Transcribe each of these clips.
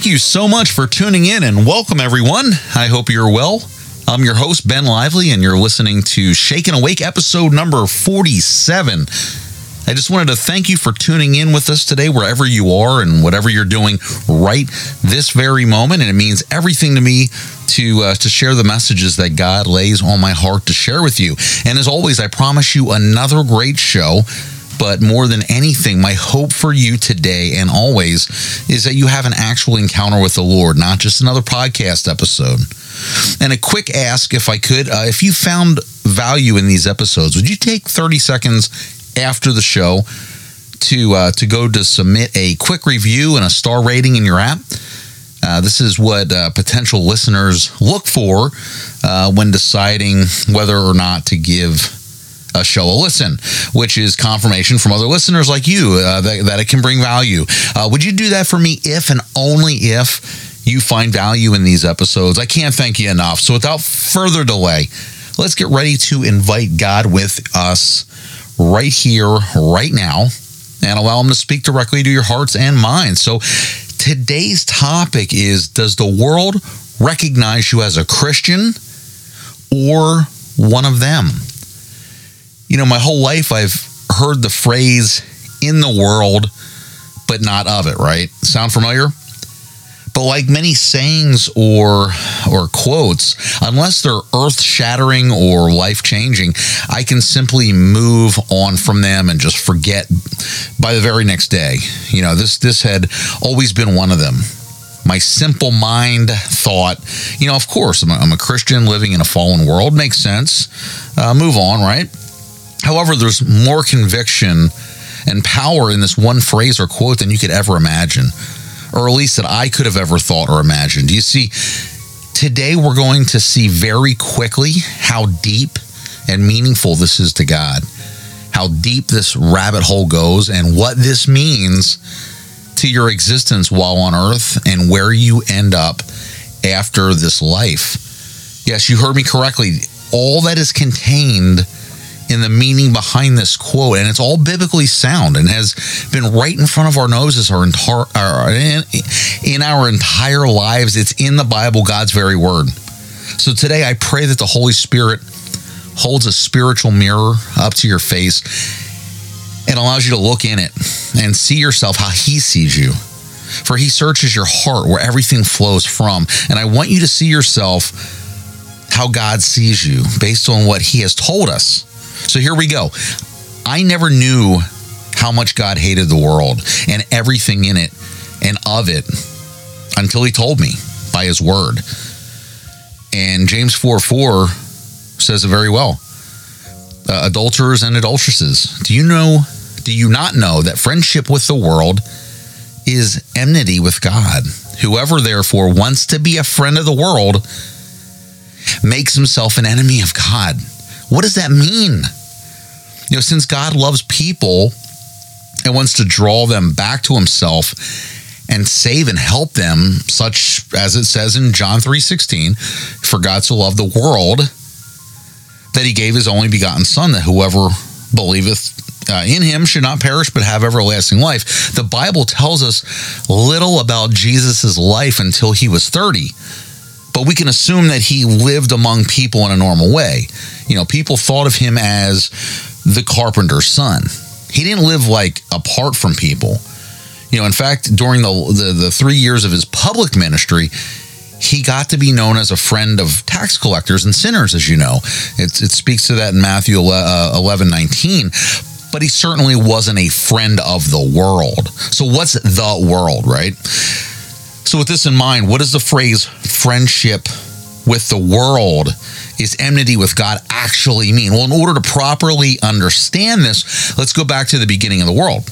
thank you so much for tuning in and welcome everyone. I hope you're well. I'm your host, Ben Lively, and you're listening to Shaken Awake episode number 47. I just wanted to thank you for tuning in with us today, wherever you are and whatever you're doing right this very moment. And it means everything to me to uh, to share the messages that God lays on my heart to share with you. And as always, I promise you another great show. But more than anything, my hope for you today and always is that you have an actual encounter with the Lord, not just another podcast episode. And a quick ask, if I could, uh, if you found value in these episodes, would you take 30 seconds after the show to uh, to go to submit a quick review and a star rating in your app? Uh, this is what uh, potential listeners look for uh, when deciding whether or not to give a show a listen, which is confirmation from other listeners like you uh, that, that, it can bring value. Uh, would you do that for me if and only if you find value in these episodes? I can't thank you enough. So without further delay, let's get ready to invite God with us right here, right now, and allow Him to speak directly to your hearts and minds. So today's topic is Does the world recognize you as a Christian or one of them? You know, my whole life I've heard the phrase in the world, but not of it, right? Sound familiar? But like many sayings or or quotes, unless they're earth-shattering or life-changing, I can simply move on from them and just forget by the very next day. You know, this this had always been one of them. My simple mind thought, you know, of course, I'm a, I'm a Christian living in a fallen world. Makes sense. Uh, move on, right? However, there's more conviction and power in this one phrase or quote than you could ever imagine, or at least that I could have ever thought or imagined. You see? Today, we're going to see very quickly how deep and meaningful this is to God, how deep this rabbit hole goes, and what this means to your existence while on earth and where you end up after this life. Yes, you heard me correctly. All that is contained in the meaning behind this quote, and it's all biblically sound and has been right in front of our noses our entire in, in our entire lives. It's in the Bible, God's very word. So today, I pray that the Holy Spirit holds a spiritual mirror up to your face and allows you to look in it and see yourself how He sees you. For He searches your heart where everything flows from. And I want you to see yourself how God sees you based on what He has told us. So here we go. I never knew how much God hated the world and everything in it and of it until he told me by his word. And James 4 4 says it very well. Uh, adulterers and adulteresses. Do you know, do you not know that friendship with the world is enmity with God? Whoever therefore wants to be a friend of the world makes himself an enemy of God. What does that mean? You know, since God loves people and wants to draw them back to himself and save and help them, such as it says in John 3:16, for God so loved the world that he gave his only begotten son that whoever believeth uh, in him should not perish but have everlasting life. The Bible tells us little about Jesus' life until he was 30 but we can assume that he lived among people in a normal way. You know, people thought of him as the carpenter's son. He didn't live like apart from people. You know, in fact, during the, the, the three years of his public ministry, he got to be known as a friend of tax collectors and sinners, as you know. It, it speaks to that in Matthew uh, 11 19. But he certainly wasn't a friend of the world. So, what's the world, right? So, with this in mind, what does the phrase friendship with the world is enmity with God actually mean? Well, in order to properly understand this, let's go back to the beginning of the world.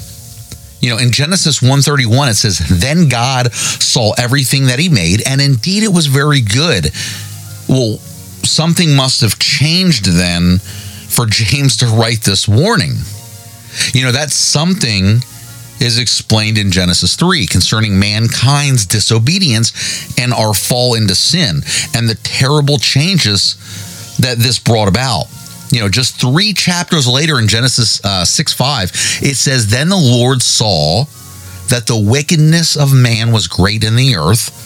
You know, in Genesis 131 it says, "Then God saw everything that he made, and indeed it was very good." Well, something must have changed then for James to write this warning. You know, that's something is explained in Genesis 3 concerning mankind's disobedience and our fall into sin and the terrible changes that this brought about. You know, just three chapters later in Genesis uh, 6 5, it says, Then the Lord saw that the wickedness of man was great in the earth,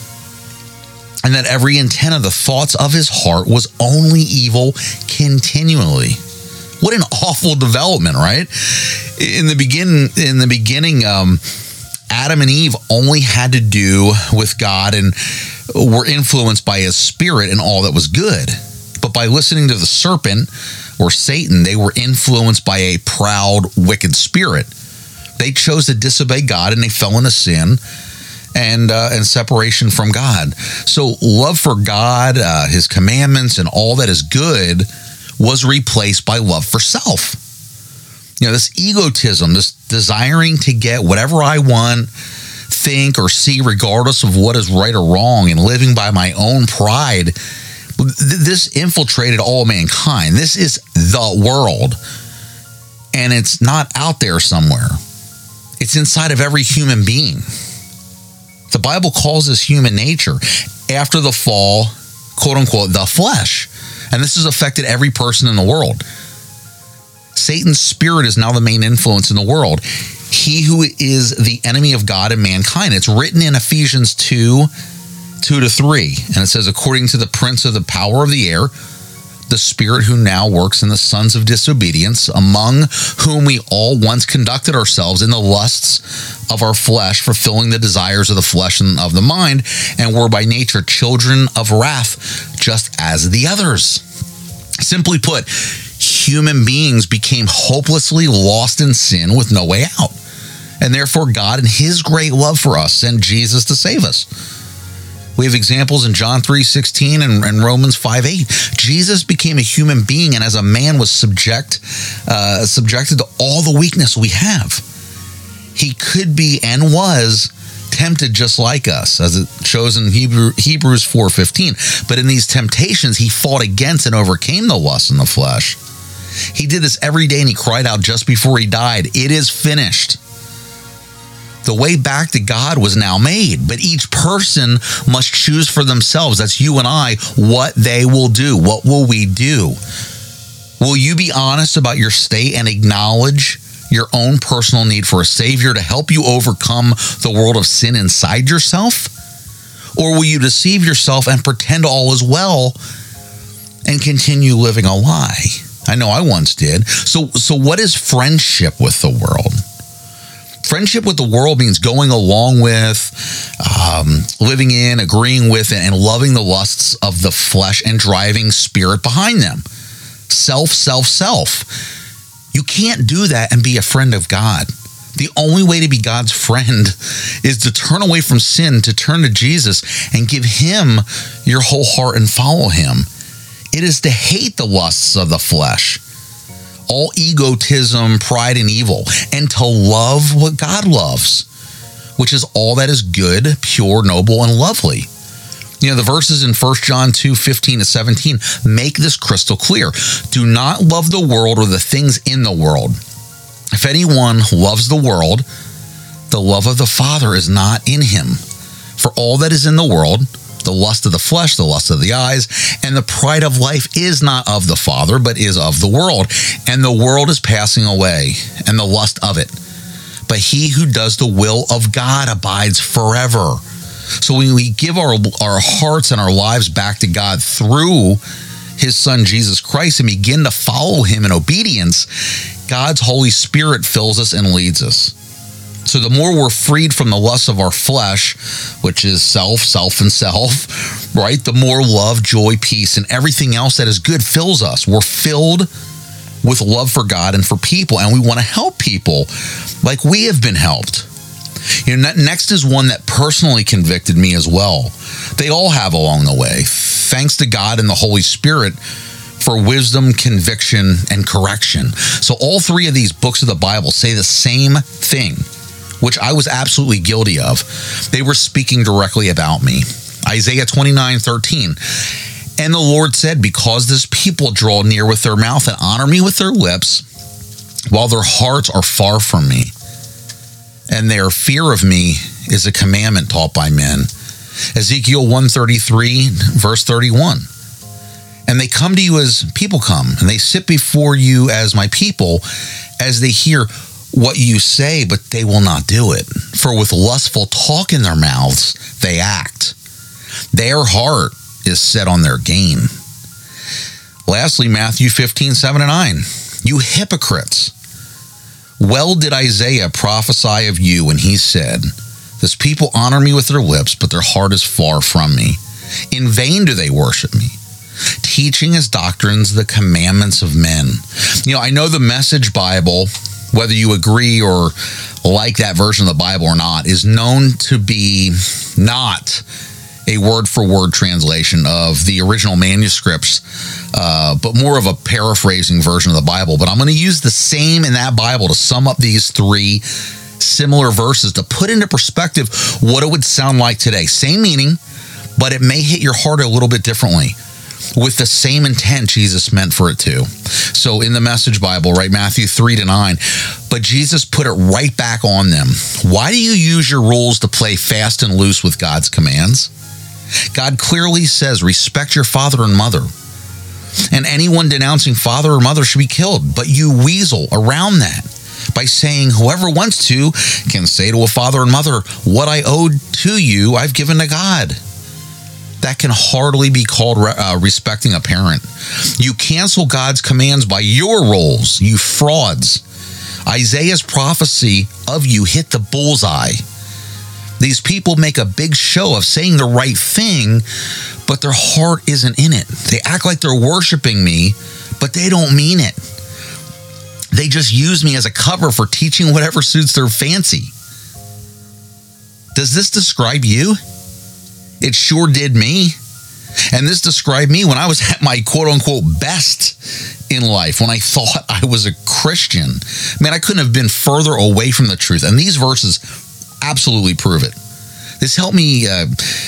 and that every intent of the thoughts of his heart was only evil continually. What an awful development, right? In the begin in the beginning, um, Adam and Eve only had to do with God and were influenced by his spirit and all that was good. But by listening to the serpent or Satan, they were influenced by a proud, wicked spirit. They chose to disobey God and they fell into sin and uh, and separation from God. So love for God, uh, His commandments, and all that is good was replaced by love for self. You know, this egotism, this desiring to get whatever I want, think, or see, regardless of what is right or wrong, and living by my own pride. This infiltrated all mankind. This is the world. And it's not out there somewhere, it's inside of every human being. The Bible calls this human nature after the fall, quote unquote, the flesh. And this has affected every person in the world. Satan's spirit is now the main influence in the world. He who is the enemy of God and mankind. It's written in Ephesians 2 2 to 3. And it says, according to the prince of the power of the air, the Spirit who now works in the sons of disobedience, among whom we all once conducted ourselves in the lusts of our flesh, fulfilling the desires of the flesh and of the mind, and were by nature children of wrath, just as the others. Simply put, human beings became hopelessly lost in sin with no way out. And therefore, God, in His great love for us, sent Jesus to save us. We have examples in John 3 16 and, and Romans 5 8. Jesus became a human being and as a man was subject, uh, subjected to all the weakness we have. He could be and was tempted just like us, as it shows in Hebrew, Hebrews 4:15. But in these temptations, he fought against and overcame the lust in the flesh. He did this every day and he cried out just before he died, It is finished. The way back to God was now made, but each person must choose for themselves. That's you and I, what they will do. What will we do? Will you be honest about your state and acknowledge your own personal need for a Savior to help you overcome the world of sin inside yourself? Or will you deceive yourself and pretend all is well and continue living a lie? I know I once did. So, so what is friendship with the world? Friendship with the world means going along with, um, living in, agreeing with, and loving the lusts of the flesh and driving spirit behind them. Self, self, self. You can't do that and be a friend of God. The only way to be God's friend is to turn away from sin, to turn to Jesus and give Him your whole heart and follow Him. It is to hate the lusts of the flesh all egotism, pride, and evil, and to love what God loves, which is all that is good, pure, noble, and lovely. You know, the verses in 1 John 2 15 to 17 make this crystal clear. Do not love the world or the things in the world. If anyone loves the world, the love of the Father is not in him. For all that is in the world, the lust of the flesh, the lust of the eyes, and the pride of life is not of the Father, but is of the world. And the world is passing away, and the lust of it. But he who does the will of God abides forever. So when we give our, our hearts and our lives back to God through his son Jesus Christ and begin to follow him in obedience, God's Holy Spirit fills us and leads us. So the more we're freed from the lusts of our flesh, which is self, self, and self, right? The more love, joy, peace, and everything else that is good fills us. We're filled with love for God and for people, and we want to help people like we have been helped. You know, next is one that personally convicted me as well. They all have along the way. Thanks to God and the Holy Spirit for wisdom, conviction, and correction. So, all three of these books of the Bible say the same thing which I was absolutely guilty of. They were speaking directly about me. Isaiah 29 13. And the Lord said, Because this people draw near with their mouth and honor me with their lips, while their hearts are far from me, and their fear of me is a commandment taught by men. Ezekiel 133, verse 31. And they come to you as people come, and they sit before you as my people, as they hear, what you say, but they will not do it. For with lustful talk in their mouths, they act. Their heart is set on their gain. Lastly, Matthew 15, 7 and 9. You hypocrites. Well did Isaiah prophesy of you when he said, This people honor me with their lips, but their heart is far from me. In vain do they worship me, teaching as doctrines the commandments of men. You know, I know the Message Bible, whether you agree or like that version of the Bible or not, is known to be not a word for word translation of the original manuscripts, uh, but more of a paraphrasing version of the Bible. But I'm going to use the same in that Bible to sum up these three similar verses to put into perspective what it would sound like today. Same meaning, but it may hit your heart a little bit differently with the same intent Jesus meant for it to. So in the message Bible, right, Matthew 3 to 9, but Jesus put it right back on them. Why do you use your rules to play fast and loose with God's commands? God clearly says, respect your father and mother. And anyone denouncing father or mother should be killed. But you weasel around that by saying, whoever wants to can say to a father and mother, What I owed to you, I've given to God. That can hardly be called uh, respecting a parent. You cancel God's commands by your roles, you frauds. Isaiah's prophecy of you hit the bullseye. These people make a big show of saying the right thing, but their heart isn't in it. They act like they're worshiping me, but they don't mean it. They just use me as a cover for teaching whatever suits their fancy. Does this describe you? It sure did me. And this described me when I was at my quote unquote best in life, when I thought I was a Christian. Man, I couldn't have been further away from the truth. And these verses absolutely prove it. This helped me uh,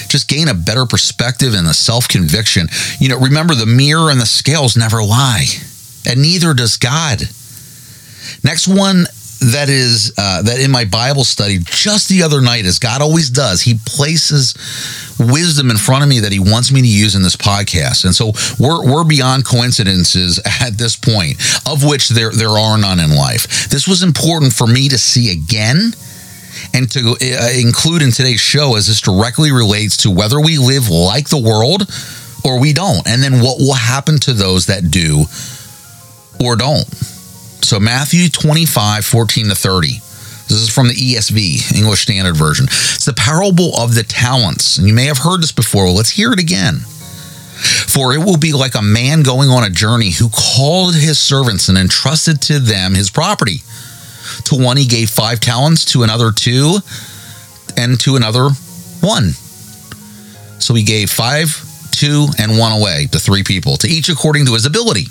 just gain a better perspective and a self conviction. You know, remember the mirror and the scales never lie, and neither does God. Next one that is uh, that in my Bible study just the other night, as God always does, He places wisdom in front of me that He wants me to use in this podcast, and so we're we're beyond coincidences at this point, of which there there are none in life. This was important for me to see again and to uh, include in today's show as this directly relates to whether we live like the world or we don't, and then what will happen to those that do or don't. So, Matthew 25, 14 to 30. This is from the ESV, English Standard Version. It's the parable of the talents. And you may have heard this before. Well, let's hear it again. For it will be like a man going on a journey who called his servants and entrusted to them his property. To one he gave five talents, to another two, and to another one. So he gave five, two, and one away to three people, to each according to his ability.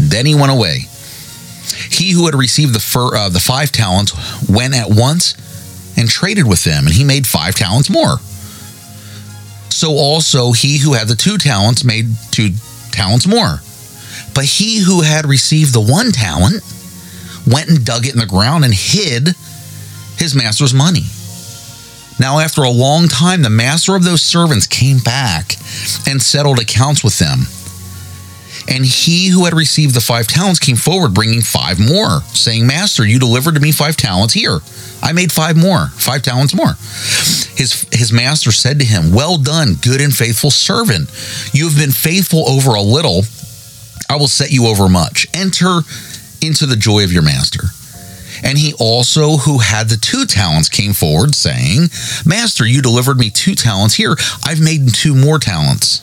Then he went away. He who had received the uh, the five talents went at once and traded with them, and he made five talents more. So also he who had the two talents made two talents more. But he who had received the one talent went and dug it in the ground and hid his master's money. Now, after a long time, the master of those servants came back and settled accounts with them. And he who had received the five talents came forward, bringing five more, saying, Master, you delivered to me five talents. Here, I made five more, five talents more. His, his master said to him, Well done, good and faithful servant. You have been faithful over a little. I will set you over much. Enter into the joy of your master. And he also, who had the two talents, came forward, saying, Master, you delivered me two talents. Here, I've made two more talents.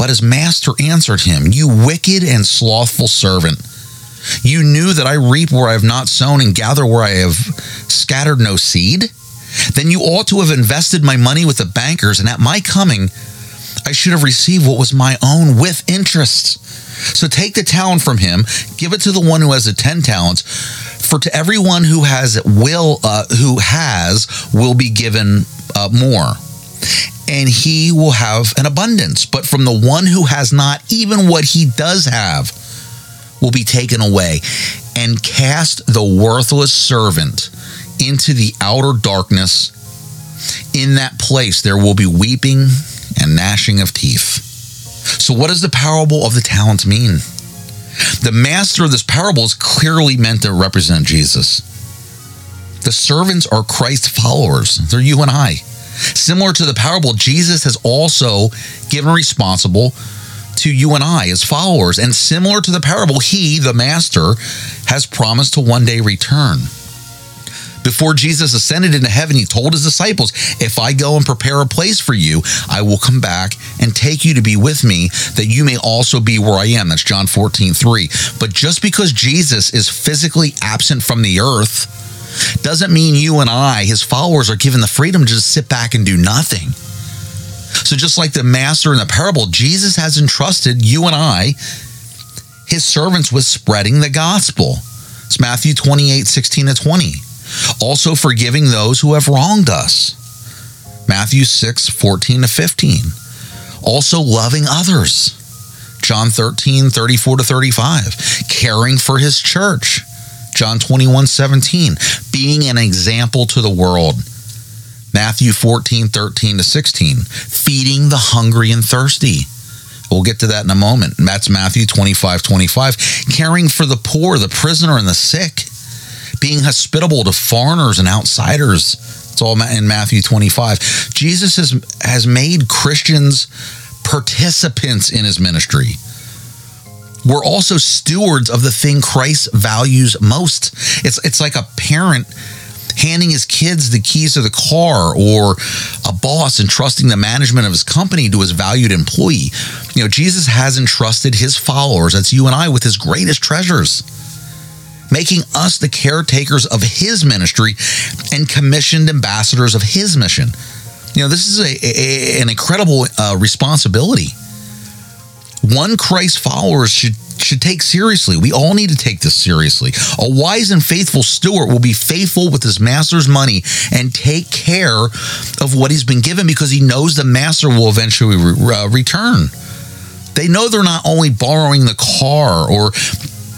But his master answered him, You wicked and slothful servant. You knew that I reap where I have not sown and gather where I have scattered no seed? then you ought to have invested my money with the bankers, and at my coming, I should have received what was my own with interest. So take the talent from him, give it to the one who has the 10 talents. For to everyone who has will uh, who has will be given uh, more. And he will have an abundance. But from the one who has not, even what he does have will be taken away. And cast the worthless servant into the outer darkness. In that place there will be weeping and gnashing of teeth. So, what does the parable of the talents mean? The master of this parable is clearly meant to represent Jesus. The servants are Christ's followers, they're you and I. Similar to the parable, Jesus has also given responsible to you and I as followers. And similar to the parable, he, the master, has promised to one day return. Before Jesus ascended into heaven, he told his disciples, If I go and prepare a place for you, I will come back and take you to be with me, that you may also be where I am. That's John 14, 3. But just because Jesus is physically absent from the earth, doesn't mean you and I, his followers, are given the freedom to just sit back and do nothing. So, just like the master in the parable, Jesus has entrusted you and I, his servants, with spreading the gospel. It's Matthew 28, 16 to 20 also forgiving those who have wronged us. Matthew 6, 14 to 15. Also loving others. John 13, 34 to 35. Caring for his church. John 21, 17. Being an example to the world. Matthew 14, 13 to 16. Feeding the hungry and thirsty. We'll get to that in a moment. That's Matthew 25, 25. Caring for the poor, the prisoner, and the sick being hospitable to foreigners and outsiders. It's all in Matthew 25. Jesus has, has made Christians participants in his ministry. We're also stewards of the thing Christ values most. It's, it's like a parent handing his kids the keys to the car or a boss entrusting the management of his company to his valued employee. You know, Jesus has entrusted his followers, that's you and I, with his greatest treasures making us the caretakers of his ministry and commissioned ambassadors of his mission. You know, this is a, a an incredible uh, responsibility. One Christ followers should should take seriously. We all need to take this seriously. A wise and faithful steward will be faithful with his master's money and take care of what he's been given because he knows the master will eventually re- uh, return. They know they're not only borrowing the car or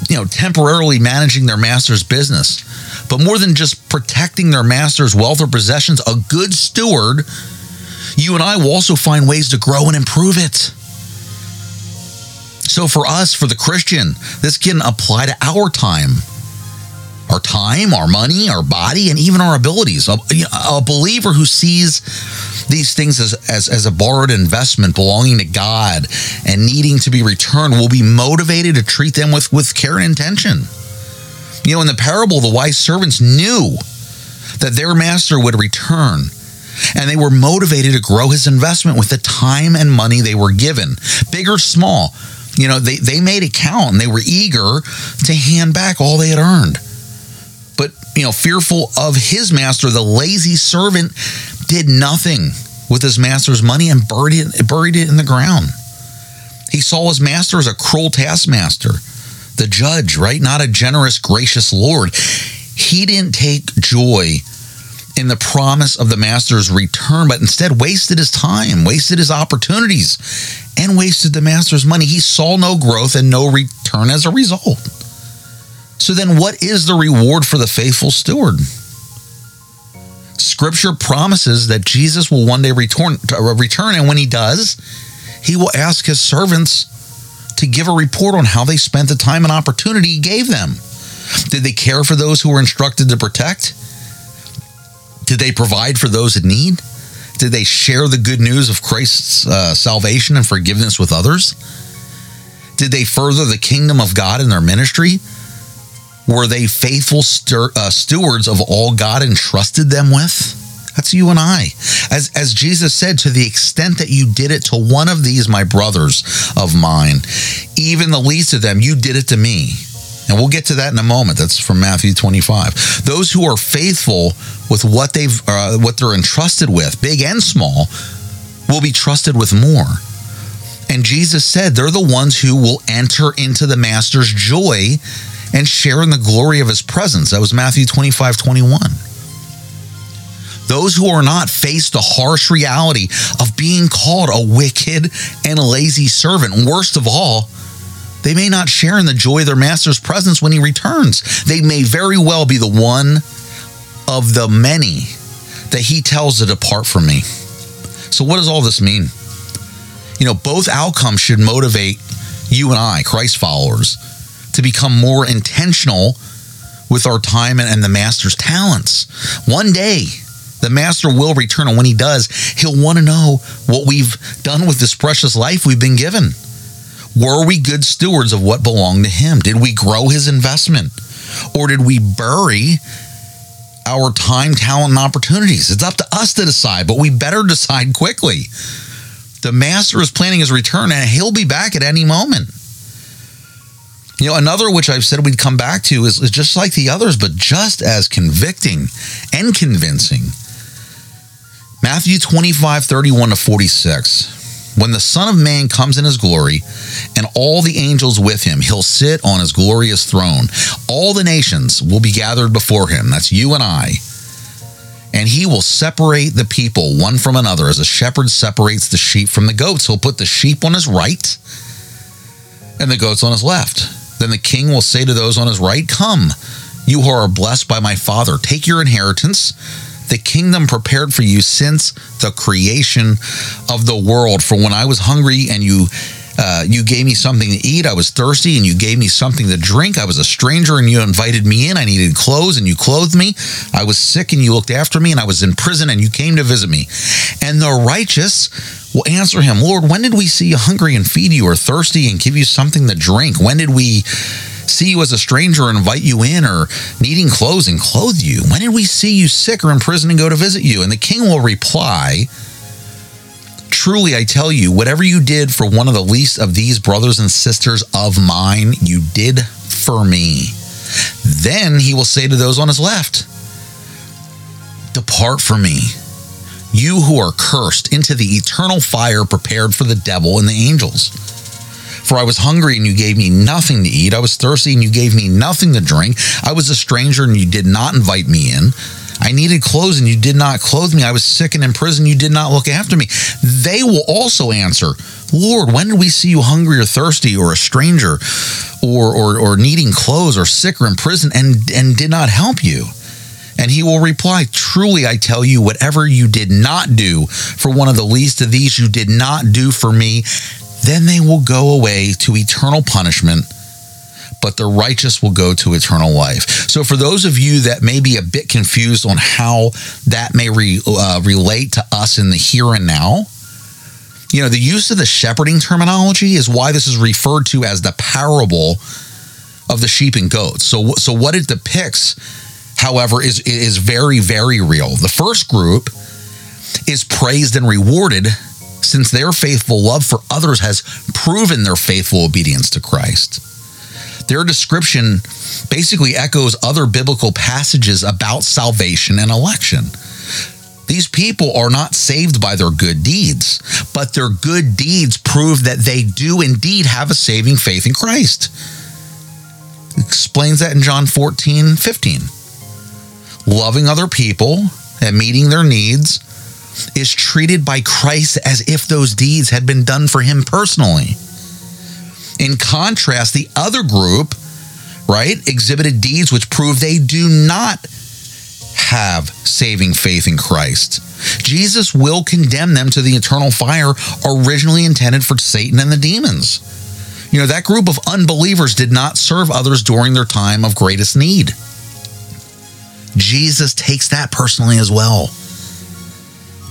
you know, temporarily managing their master's business. But more than just protecting their master's wealth or possessions, a good steward, you and I will also find ways to grow and improve it. So for us, for the Christian, this can apply to our time. Our time, our money, our body, and even our abilities. A, a believer who sees these things as, as, as a borrowed investment belonging to God and needing to be returned will be motivated to treat them with, with care and intention. You know, in the parable, the wise servants knew that their master would return and they were motivated to grow his investment with the time and money they were given, big or small. You know, they, they made it count and they were eager to hand back all they had earned. But, you know, fearful of his master, the lazy servant did nothing with his master's money and buried it, buried it in the ground. He saw his master as a cruel taskmaster, the judge, right? Not a generous, gracious Lord. He didn't take joy in the promise of the master's return, but instead wasted his time, wasted his opportunities, and wasted the master's money. He saw no growth and no return as a result. So then, what is the reward for the faithful steward? Scripture promises that Jesus will one day return, uh, return, and when he does, he will ask his servants to give a report on how they spent the time and opportunity he gave them. Did they care for those who were instructed to protect? Did they provide for those in need? Did they share the good news of Christ's uh, salvation and forgiveness with others? Did they further the kingdom of God in their ministry? Were they faithful stu- uh, stewards of all God entrusted them with? That's you and I. As, as Jesus said, to the extent that you did it to one of these, my brothers of mine, even the least of them, you did it to me. And we'll get to that in a moment. That's from Matthew 25. Those who are faithful with what they've uh, what they're entrusted with, big and small, will be trusted with more. And Jesus said they're the ones who will enter into the master's joy and share in the glory of his presence. That was Matthew 25 21. Those who are not face the harsh reality of being called a wicked and lazy servant. Worst of all, they may not share in the joy of their master's presence when he returns. They may very well be the one of the many that he tells to depart from me. So, what does all this mean? You know, both outcomes should motivate you and I, Christ followers, to become more intentional with our time and, the master's talents. One day, the master will return, and when he does, he'll want to know what we've done with this precious life we've been given. Were we good stewards of what belonged to him? Did we grow his investment? Or did we bury our time, talent, and opportunities? It's up to us to decide, but we better decide quickly. The master is planning his return, and he'll be back at any moment. You know, another which I've said we'd come back to is, is just like the others, but just as convicting and convincing. Matthew 25, 31 to 46. When the Son of Man comes in his glory and all the angels with him, he'll sit on his glorious throne. All the nations will be gathered before him. That's you and I. And he will separate the people one from another as a shepherd separates the sheep from the goats. He'll put the sheep on his right and the goats on his left. Then the king will say to those on his right, Come, you who are blessed by my Father, take your inheritance the kingdom prepared for you since the creation of the world. For when I was hungry and you uh, you gave me something to eat. I was thirsty and you gave me something to drink. I was a stranger and you invited me in. I needed clothes and you clothed me. I was sick and you looked after me. And I was in prison and you came to visit me. And the righteous will answer him, Lord, when did we see you hungry and feed you or thirsty and give you something to drink? When did we see you as a stranger and invite you in, or needing clothes and clothe you? When did we see you sick or in prison and go to visit you? And the king will reply, Truly, I tell you, whatever you did for one of the least of these brothers and sisters of mine, you did for me. Then he will say to those on his left, Depart from me, you who are cursed, into the eternal fire prepared for the devil and the angels. For I was hungry and you gave me nothing to eat. I was thirsty and you gave me nothing to drink. I was a stranger and you did not invite me in. I needed clothes and you did not clothe me. I was sick and in prison. You did not look after me. They will also answer, Lord, when did we see you hungry or thirsty or a stranger or, or, or needing clothes or sick or in prison and, and did not help you? And he will reply, Truly, I tell you, whatever you did not do for one of the least of these, you did not do for me then they will go away to eternal punishment, but the righteous will go to eternal life. So, for those of you that may be a bit confused on how that may re, uh, relate to us in the here and now, you know, the use of the shepherding terminology is why this is referred to as the parable of the sheep and goats. So, so what it depicts, however, is is very very real. The first group is praised and rewarded since their faithful love for others has proven their faithful obedience to Christ. Their description basically echoes other biblical passages about salvation and election. These people are not saved by their good deeds, but their good deeds prove that they do indeed have a saving faith in Christ. explains that in John 14, 15. Loving other people and meeting their needs is treated by Christ as if those deeds had been done for him personally. In contrast, the other group, right, exhibited deeds which prove they do not have saving faith in Christ. Jesus will condemn them to the eternal fire originally intended for Satan and the demons. You know, that group of unbelievers did not serve others during their time of greatest need. Jesus takes that personally as well.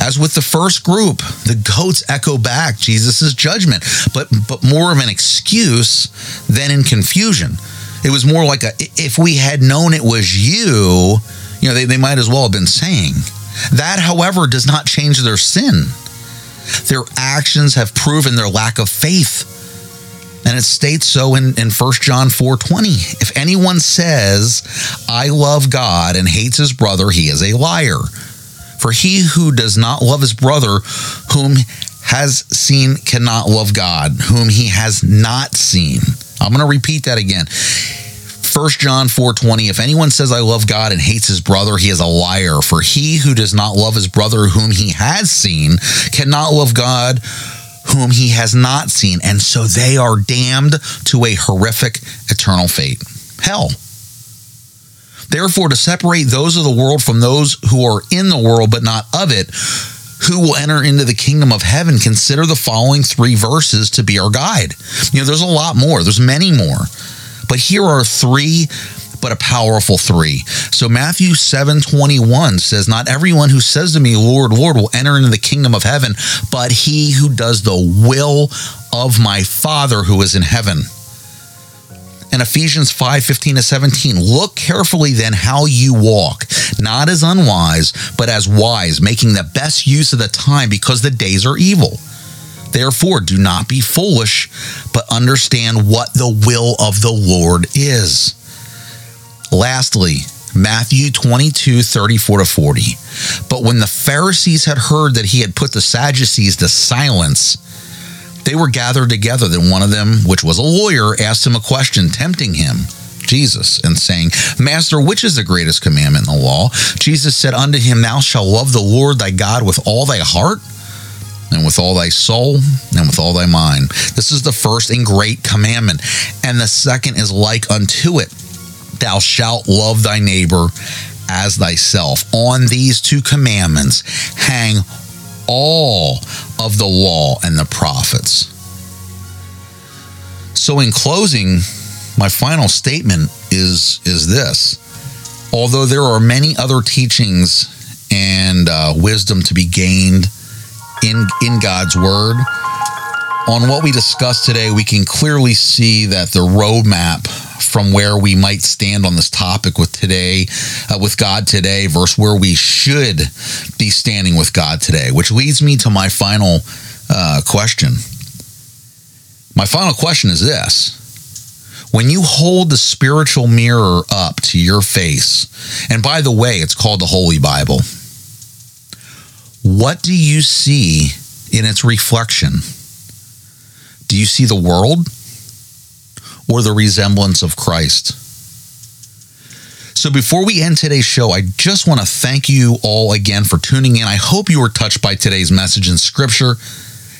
As with the first group, the goats echo back Jesus' judgment, but but more of an excuse than in confusion. It was more like a if we had known it was you, you know, they, they might as well have been saying. That, however, does not change their sin. Their actions have proven their lack of faith. And it states so in, in 1 John 4:20. If anyone says, I love God and hates his brother, he is a liar. For he who does not love his brother, whom has seen cannot love God, whom he has not seen. I'm going to repeat that again. 1 John 4:20 If anyone says I love God and hates his brother he is a liar for he who does not love his brother whom he has seen cannot love God whom he has not seen and so they are damned to a horrific eternal fate hell Therefore to separate those of the world from those who are in the world but not of it who will enter into the kingdom of heaven consider the following three verses to be our guide you know there's a lot more there's many more but here are three but a powerful three. So Matthew 7:21 says, "Not everyone who says to me, Lord, Lord, will enter into the kingdom of heaven, but he who does the will of my Father who is in heaven." And Ephesians 5 15 to 17. Look carefully then how you walk, not as unwise, but as wise, making the best use of the time because the days are evil. Therefore, do not be foolish, but understand what the will of the Lord is. Lastly, Matthew 22, 34 to 40. But when the Pharisees had heard that he had put the Sadducees to silence, they were gathered together. Then one of them, which was a lawyer, asked him a question, tempting him. Jesus and saying, Master, which is the greatest commandment in the law? Jesus said unto him, Thou shalt love the Lord thy God with all thy heart and with all thy soul and with all thy mind. This is the first and great commandment. And the second is like unto it Thou shalt love thy neighbor as thyself. On these two commandments hang all of the law and the prophets. So, in closing, my final statement is, is this. Although there are many other teachings and uh, wisdom to be gained in in God's word. On what we discussed today, we can clearly see that the roadmap from where we might stand on this topic with today, uh, with God today, versus where we should be standing with God today, which leads me to my final uh, question. My final question is this. When you hold the spiritual mirror up to your face, and by the way, it's called the Holy Bible what do you see in its reflection? Do you see the world or the resemblance of Christ? So, before we end today's show, I just want to thank you all again for tuning in. I hope you were touched by today's message in Scripture.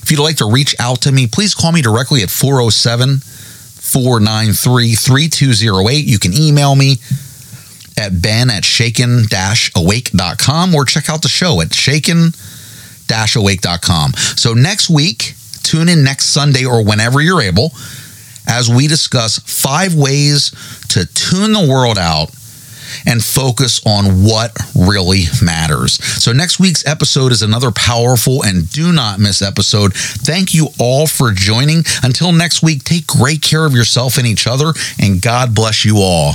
If you'd like to reach out to me, please call me directly at 407 493 3208. You can email me at ben at shaken-awake.com or check out the show at shaken-awake.com. So next week, tune in next Sunday or whenever you're able as we discuss five ways to tune the world out and focus on what really matters. So, next week's episode is another powerful and do not miss episode. Thank you all for joining. Until next week, take great care of yourself and each other, and God bless you all.